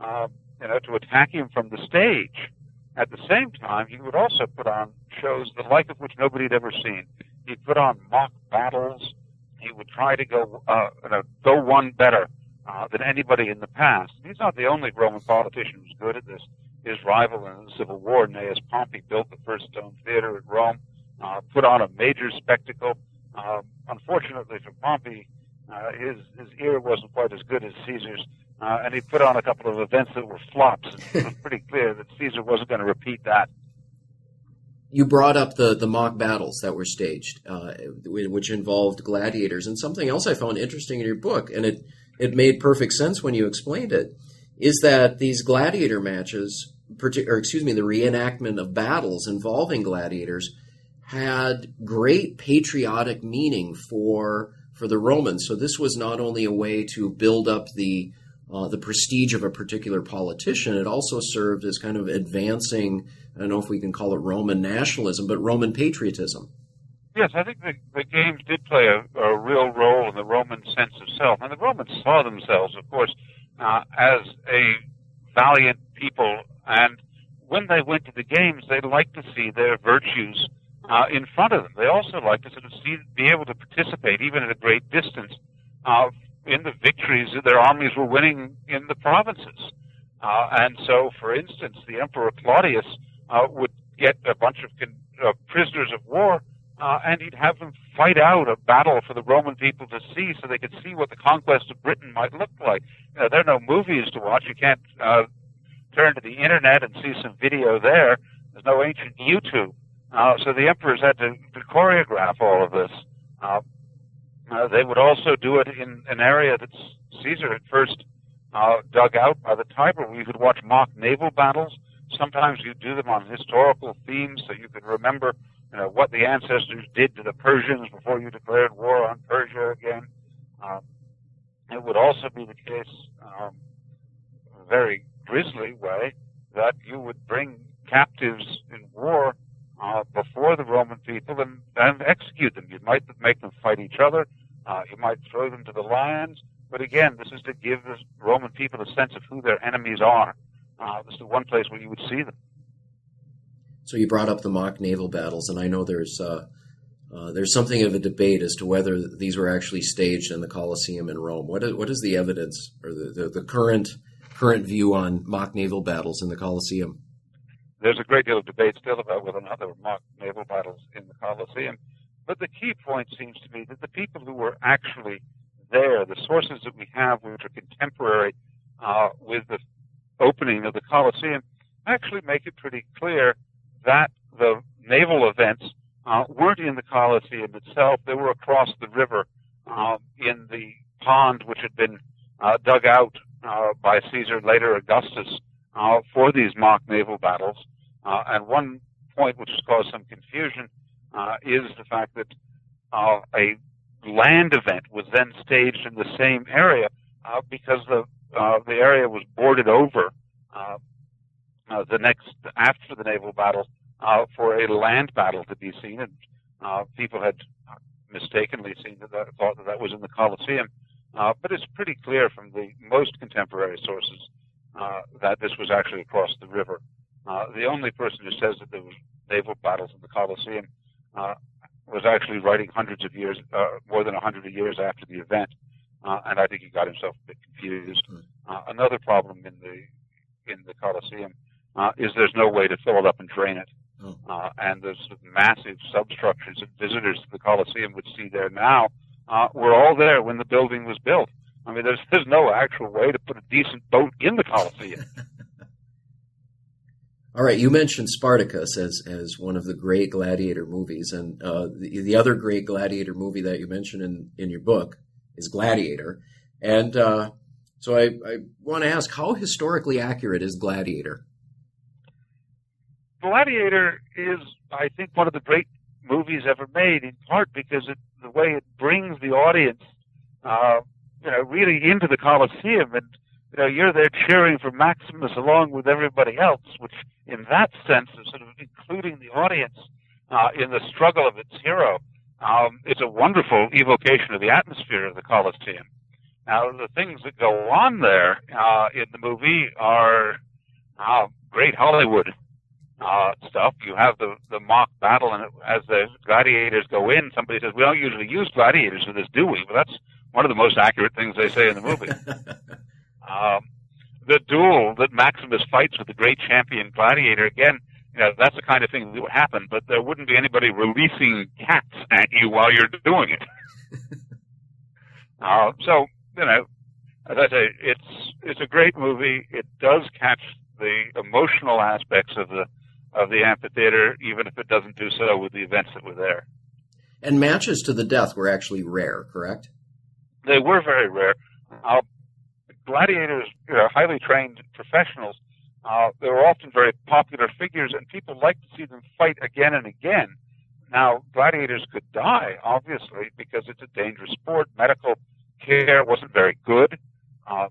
uh, you know, to attack him from the stage. At the same time, he would also put on shows the like of which nobody had ever seen. He'd put on mock battles. He would try to go, uh, you know, go one better uh, than anybody in the past. He's not the only Roman politician who's good at this. His rival in the Civil War, Gnaeus Pompey, built the first stone theater at Rome, uh, put on a major spectacle. Uh, unfortunately for Pompey, uh, his his ear wasn't quite as good as Caesar's, uh, and he put on a couple of events that were flops. It was pretty clear that Caesar wasn't going to repeat that. You brought up the, the mock battles that were staged, uh, which involved gladiators, and something else I found interesting in your book, and it it made perfect sense when you explained it, is that these gladiator matches, or excuse me, the reenactment of battles involving gladiators, had great patriotic meaning for for the Romans. So this was not only a way to build up the uh, the prestige of a particular politician. It also served as kind of advancing, I don't know if we can call it Roman nationalism, but Roman patriotism. Yes, I think the, the games did play a, a real role in the Roman sense of self. And the Romans saw themselves, of course, uh, as a valiant people. And when they went to the games, they liked to see their virtues uh, in front of them. They also liked to sort of see, be able to participate, even at a great distance, uh, in the victories that their armies were winning in the provinces. Uh, and so, for instance, the Emperor Claudius uh, would get a bunch of con- uh, prisoners of war, uh, and he'd have them fight out a battle for the Roman people to see, so they could see what the conquest of Britain might look like. You know, there are no movies to watch. You can't uh, turn to the internet and see some video there. There's no ancient YouTube. Uh, so the emperors had to, to choreograph all of this. Uh, uh, they would also do it in an area that Caesar had first uh, dug out by the Tiber, We could watch mock naval battles. Sometimes you do them on historical themes, so you could remember you know, what the ancestors did to the Persians before you declared war on Persia again. Um, it would also be the case, um, a very grisly way, that you would bring captives in war uh, before the Roman people and, and execute them. You might make them fight each other. Uh, you might throw them to the lions. But again, this is to give the Roman people a sense of who their enemies are. Uh, this is the one place where you would see them. So you brought up the mock naval battles, and I know there's uh, uh, there's something of a debate as to whether these were actually staged in the Colosseum in Rome. What is, what is the evidence or the, the, the current current view on mock naval battles in the Colosseum? There's a great deal of debate still about whether or not there were mock naval battles in the Colosseum. But the key point seems to be that the people who were actually there, the sources that we have, which are contemporary uh, with the opening of the Colosseum, actually make it pretty clear that the naval events uh, weren't in the Colosseum itself. They were across the river uh, in the pond which had been uh, dug out uh, by Caesar, later Augustus, uh, for these mock naval battles. Uh, and one point which has caused some confusion uh, is the fact that uh, a land event was then staged in the same area uh, because the uh, the area was boarded over the next after the naval battle for a land battle to be seen, and people had mistakenly seen that, that thought that that was in the Colosseum. But it's pretty clear from the most contemporary sources uh, that this was actually across the river. Uh, the only person who says that there were naval battles in the Colosseum uh, was actually writing hundreds of years, uh, more than a hundred years after the event, uh, and I think he got himself a bit confused. Hmm. Uh, another problem in the in the Colosseum uh, is there's no way to fill it up and drain it, oh. uh, and there's massive substructures that visitors to the Colosseum would see there now uh, were all there when the building was built. I mean, there's there's no actual way to put a decent boat in the Colosseum. All right, you mentioned Spartacus as as one of the great gladiator movies, and uh, the, the other great gladiator movie that you mentioned in in your book is Gladiator, and uh, so I, I want to ask, how historically accurate is Gladiator? Gladiator is, I think, one of the great movies ever made, in part because it, the way it brings the audience, uh, you know, really into the Colosseum and you know, you're there cheering for Maximus along with everybody else, which in that sense of sort of including the audience uh, in the struggle of its hero. Um, it's a wonderful evocation of the atmosphere of the Colosseum. Now, the things that go on there uh, in the movie are uh, great Hollywood uh, stuff. You have the the mock battle, and as the gladiators go in, somebody says, "We don't usually use gladiators for this, do we?" Well, that's one of the most accurate things they say in the movie. Um, the duel that Maximus fights with the great champion Gladiator, again, you know, that's the kind of thing that would happen, but there wouldn't be anybody releasing cats at you while you're doing it. uh, so, you know, as I say, it's it's a great movie. It does catch the emotional aspects of the of the amphitheater, even if it doesn't do so with the events that were there. And matches to the death were actually rare, correct? They were very rare. Uh, gladiators, you know, highly trained professionals, uh, they were often very popular figures, and people liked to see them fight again and again. Now, gladiators could die, obviously, because it's a dangerous sport. Medical care wasn't very good. Uh,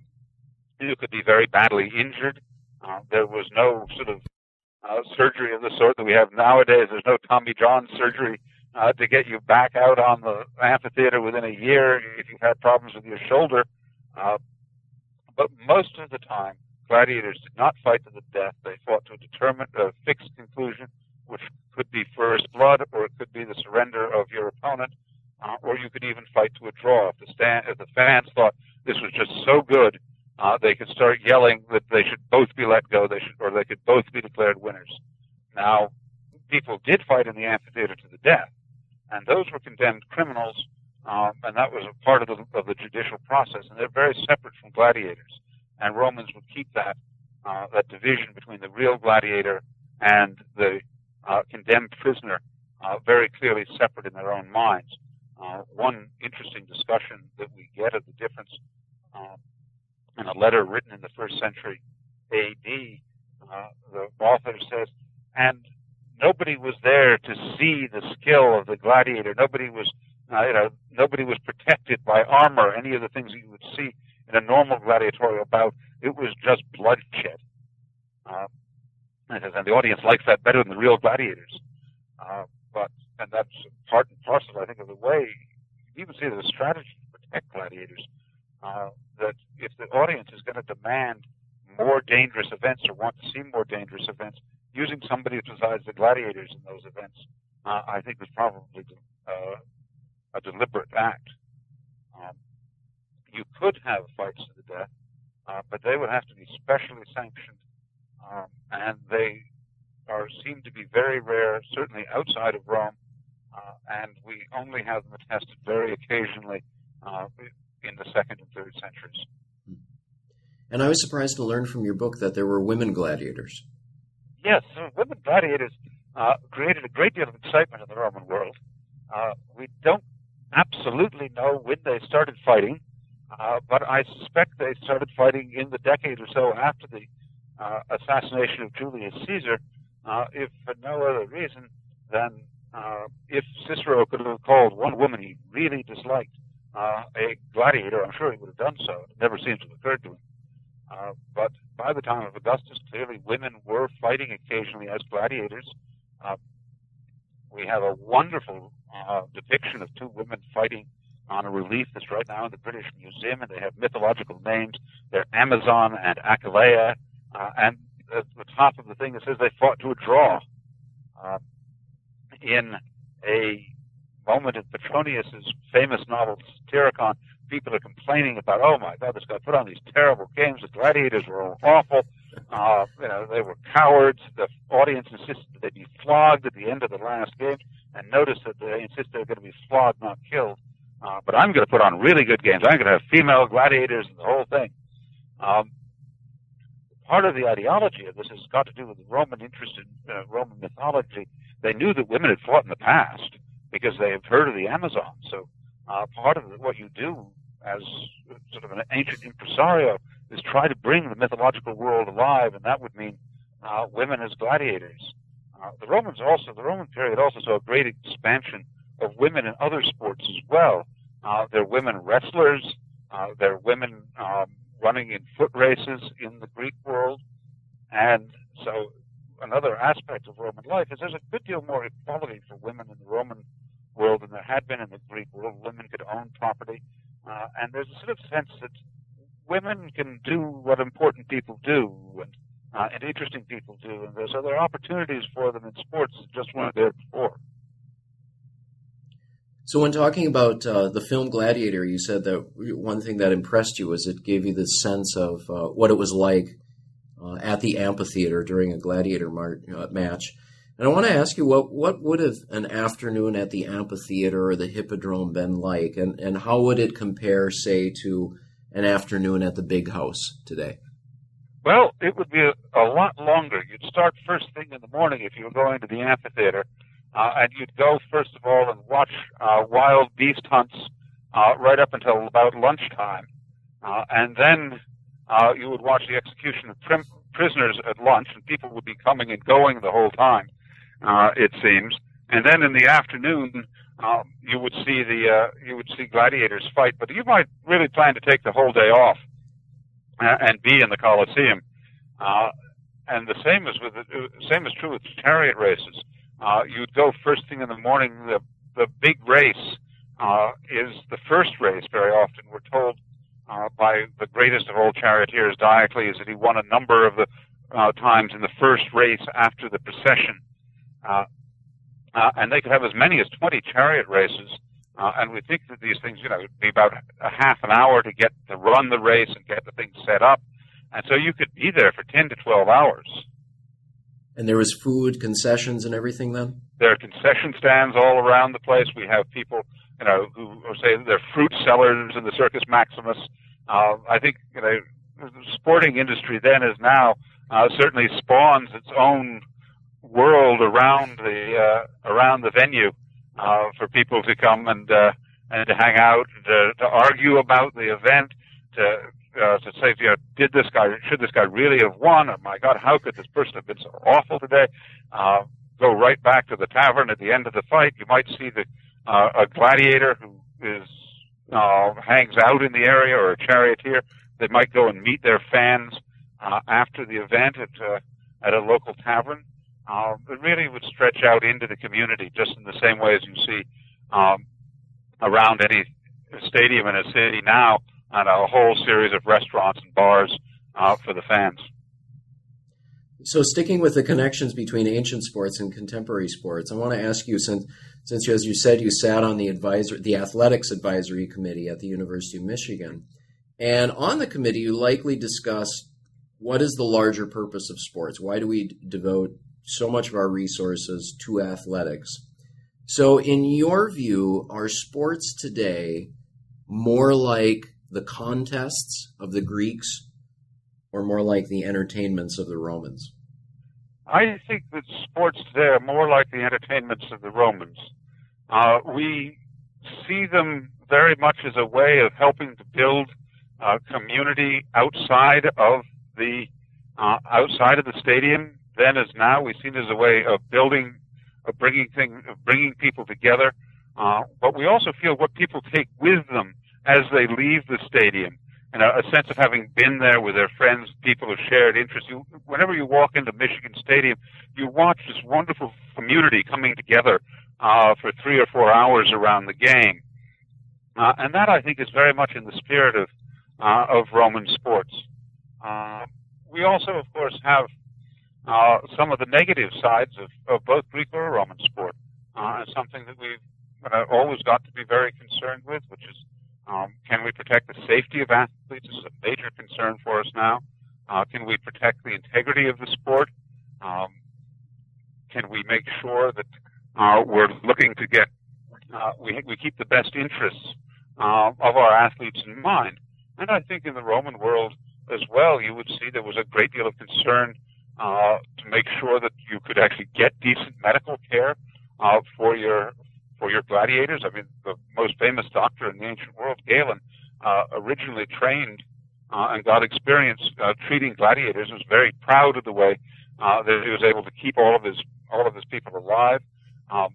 you could be very badly injured. Uh, there was no sort of uh, surgery of the sort that we have nowadays. There's no Tommy John surgery uh, to get you back out on the amphitheater within a year if you've had problems with your shoulder. Uh, but most of the time, gladiators did not fight to the death. They fought to a determined, a fixed conclusion, which could be first blood, or it could be the surrender of your opponent, uh, or you could even fight to a draw. If the, stand, if the fans thought this was just so good, uh, they could start yelling that they should both be let go, they should, or they could both be declared winners. Now, people did fight in the amphitheater to the death, and those were condemned criminals um, and that was a part of the, of the judicial process. And they're very separate from gladiators. And Romans would keep that uh, that division between the real gladiator and the uh, condemned prisoner uh, very clearly separate in their own minds. Uh, one interesting discussion that we get of the difference uh, in a letter written in the first century A.D. Uh, the author says, and nobody was there to see the skill of the gladiator. Nobody was uh, you know, nobody was protected by armor, any of the things you would see in a normal gladiatorial bout. It was just bloodshed. Uh, and the audience likes that better than the real gladiators. Uh, but, and that's part and parcel, I think, of the way, you even see the strategy to protect gladiators, uh, that if the audience is going to demand more dangerous events or want to see more dangerous events, using somebody besides the gladiators in those events, uh, I think was probably uh, a deliberate act. Um, you could have fights to the death, uh, but they would have to be specially sanctioned, um, and they are seem to be very rare, certainly outside of Rome, uh, and we only have them attested very occasionally uh, in the second and third centuries. Hmm. And I was surprised to learn from your book that there were women gladiators. Yes, women gladiators uh, created a great deal of excitement in the Roman world. Uh, we don't absolutely know when they started fighting, uh, but I suspect they started fighting in the decade or so after the uh, assassination of Julius Caesar, uh, if for no other reason than uh, if Cicero could have called one woman he really disliked uh, a gladiator, I'm sure he would have done so. It never seems to have occurred to him. Uh, but by the time of Augustus, clearly women were fighting occasionally as gladiators, Uh, we have a wonderful uh, depiction of two women fighting on a relief that's right now in the British Museum, and they have mythological names. They're Amazon and Achillea, uh, and at the top of the thing it says they fought to a draw. Uh, in a moment in Petronius's famous novel Satyricon, people are complaining about, oh my God, this guy put on these terrible games. The gladiators were awful. Uh, you know, they were cowards. The audience insisted they'd be flogged at the end of the last game. And notice that they insist they're going to be flogged, not killed. Uh, but I'm going to put on really good games. I'm going to have female gladiators and the whole thing. Um, part of the ideology of this has got to do with the Roman interest in uh, Roman mythology. They knew that women had fought in the past because they have heard of the Amazon. So uh, part of what you do as sort of an ancient impresario is try to bring the mythological world alive, and that would mean uh, women as gladiators. Uh, the Romans also, the Roman period also saw a great expansion of women in other sports as well. Uh, there are women wrestlers, uh, there are women um, running in foot races in the Greek world, and so another aspect of Roman life is there's a good deal more equality for women in the Roman world than there had been in the Greek world. Women could own property, there's a sort of sense that women can do what important people do and, uh, and interesting people do, and there's other opportunities for them in sports that just weren't there before. So, when talking about uh, the film Gladiator, you said that one thing that impressed you was it gave you this sense of uh, what it was like uh, at the amphitheater during a gladiator mar- uh, match. And I want to ask you what what would have an afternoon at the amphitheater or the hippodrome been like, and, and how would it compare, say, to an afternoon at the big house today? Well, it would be a, a lot longer. You'd start first thing in the morning if you were going to the amphitheater, uh, and you'd go first of all and watch uh, wild beast hunts uh, right up until about lunchtime, uh, and then uh, you would watch the execution of prim- prisoners at lunch, and people would be coming and going the whole time. Uh, it seems, and then in the afternoon, um, you would see the uh, you would see gladiators fight. But you might really plan to take the whole day off uh, and be in the Colosseum. Uh, and the same is with the uh, same is true with chariot races. Uh, you'd go first thing in the morning. The the big race uh, is the first race. Very often, we're told uh, by the greatest of all charioteers, Diocles, that he won a number of the uh, times in the first race after the procession. Uh, uh, and they could have as many as 20 chariot races. Uh, and we think that these things, you know, would be about a half an hour to get to run the race and get the thing set up. And so you could be there for 10 to 12 hours. And there was food, concessions, and everything then? There are concession stands all around the place. We have people, you know, who say they're fruit sellers in the Circus Maximus. Uh, I think, you know, the sporting industry then as now uh, certainly spawns its own world around the uh, around the venue uh, for people to come and uh, and to hang out, to, to argue about the event, to uh, to say, you know, did this guy should this guy really have won? Oh my God, how could this person have been so awful today? Uh, go right back to the tavern at the end of the fight. You might see the uh, a gladiator who is uh, hangs out in the area or a charioteer. They might go and meet their fans uh, after the event at uh, at a local tavern uh, it really would stretch out into the community just in the same way as you see um, around any stadium in a city now and a whole series of restaurants and bars uh, for the fans. So, sticking with the connections between ancient sports and contemporary sports, I want to ask you since, since as you said, you sat on the advisor, the athletics advisory committee at the University of Michigan, and on the committee, you likely discussed what is the larger purpose of sports? Why do we devote so much of our resources to athletics. So, in your view, are sports today more like the contests of the Greeks or more like the entertainments of the Romans? I think that sports today are more like the entertainments of the Romans. Uh, we see them very much as a way of helping to build a community outside of the uh, outside of the stadium then as now. We've seen it as a way of building, of bringing things, of bringing people together. Uh, but we also feel what people take with them as they leave the stadium and a, a sense of having been there with their friends, people who shared interests. You, whenever you walk into Michigan Stadium, you watch this wonderful community coming together uh, for three or four hours around the game, uh, and that I think is very much in the spirit of uh, of Roman sports. Uh, we also, of course, have uh, some of the negative sides of, of both Greek or Roman sport, uh, and something that we've uh, always got to be very concerned with, which is um, can we protect the safety of athletes? This is a major concern for us now. Uh, can we protect the integrity of the sport? Um, can we make sure that uh, we're looking to get uh, we we keep the best interests uh, of our athletes in mind? And I think in the Roman world as well, you would see there was a great deal of concern uh, to make sure that you could actually get decent medical care uh, for your for your gladiators. I mean, the most famous doctor in the ancient world, Galen, uh, originally trained uh, and got experience uh, treating gladiators. Was very proud of the way uh, that he was able to keep all of his all of his people alive. Um,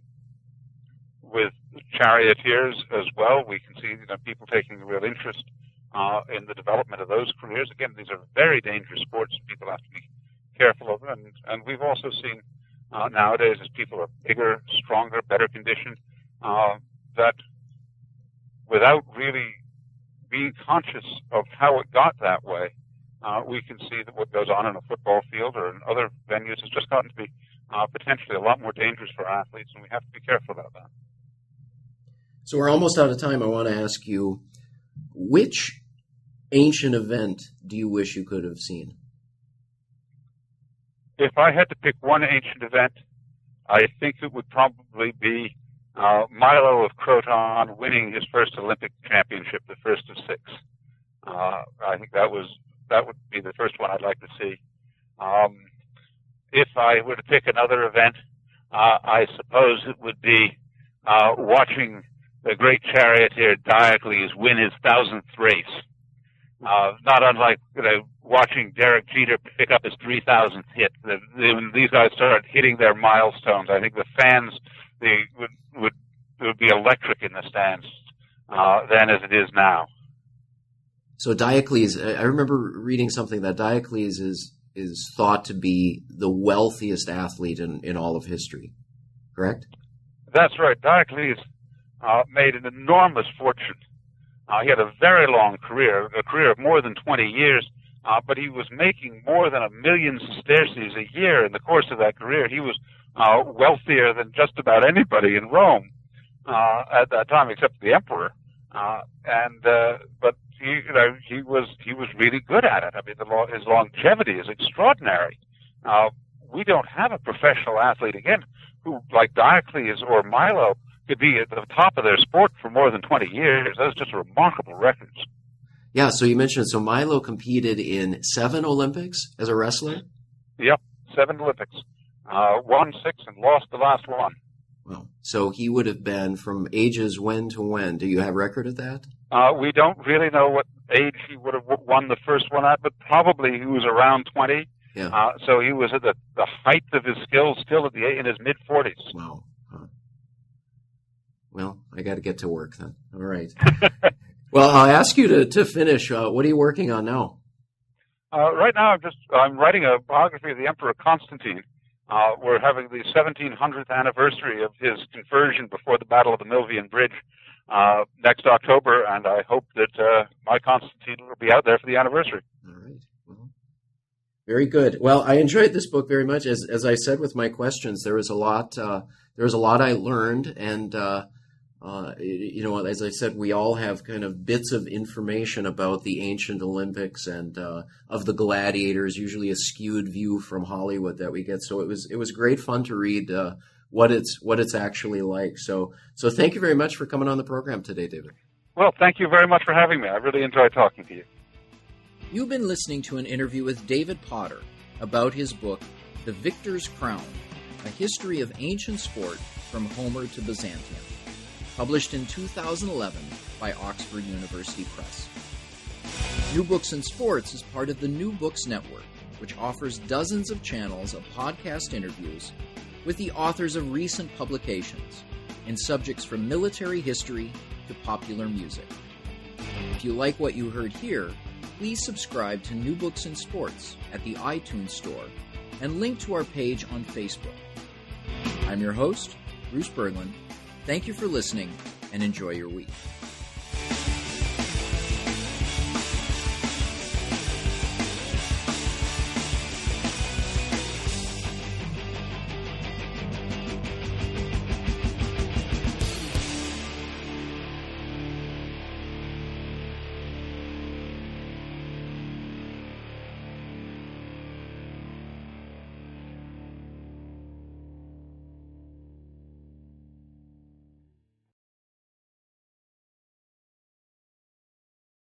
with charioteers as well, we can see you know, people taking a real interest uh, in the development of those careers. Again, these are very dangerous sports. People have to be careful of and, and we've also seen uh, nowadays as people are bigger, stronger, better conditioned, uh, that without really being conscious of how it got that way, uh, we can see that what goes on in a football field or in other venues has just gotten to be uh, potentially a lot more dangerous for athletes, and we have to be careful about that. So we're almost out of time. I want to ask you, which ancient event do you wish you could have seen? If I had to pick one ancient event, I think it would probably be uh, Milo of Croton winning his first Olympic championship, the first of six. Uh, I think that was that would be the first one I'd like to see. Um, if I were to pick another event, uh, I suppose it would be uh, watching the great charioteer Diocles win his thousandth race. Uh, not unlike you know, watching Derek Jeter pick up his 3,000th hit. The, the, when these guys started hitting their milestones, I think the fans they would would would be electric in the stands uh, then as it is now. So Diocles, I remember reading something that Diocles is is thought to be the wealthiest athlete in, in all of history. Correct? That's right. Diocles uh, made an enormous fortune. Uh, he had a very long career, a career of more than 20 years, uh, but he was making more than a million sesterces a year in the course of that career. He was uh, wealthier than just about anybody in Rome uh, at that time, except the emperor. Uh, and uh, but he, you know, he was he was really good at it. I mean, the, his longevity is extraordinary. Uh, we don't have a professional athlete again who, like Diocles or Milo, could be at the top of their sport for more than 20 years. Those are just remarkable records. Yeah, so you mentioned so Milo competed in seven Olympics as a wrestler. Yep, seven Olympics. Uh, won six and lost the last one. Well, so he would have been from ages when to when? Do you have record of that? Uh, we don't really know what age he would have won the first one at, but probably he was around 20. Yeah. Uh, so he was at the, the height of his skills still at the in his mid 40s. Wow. Huh. Well, I got to get to work then. All right. well, I'll ask you to, to finish. Uh, what are you working on now? Uh, right now, I'm just I'm writing a biography of the Emperor Constantine. Uh, we're having the 1700th anniversary of his conversion before the Battle of the Milvian Bridge uh, next October, and I hope that uh, my Constantine will be out there for the anniversary. All right. Well, very good. Well, I enjoyed this book very much. As as I said with my questions, there was a lot. Uh, there was a lot I learned, and uh, you know, as I said, we all have kind of bits of information about the ancient Olympics and uh, of the gladiators. Usually, a skewed view from Hollywood that we get. So it was it was great fun to read uh, what it's what it's actually like. So so thank you very much for coming on the program today, David. Well, thank you very much for having me. I really enjoyed talking to you. You've been listening to an interview with David Potter about his book, The Victor's Crown: A History of Ancient Sport from Homer to Byzantium published in 2011 by Oxford University Press. New Books in Sports is part of the New Books Network, which offers dozens of channels of podcast interviews with the authors of recent publications in subjects from military history to popular music. If you like what you heard here, please subscribe to New Books in Sports at the iTunes Store and link to our page on Facebook. I'm your host, Bruce Berglund. Thank you for listening and enjoy your week.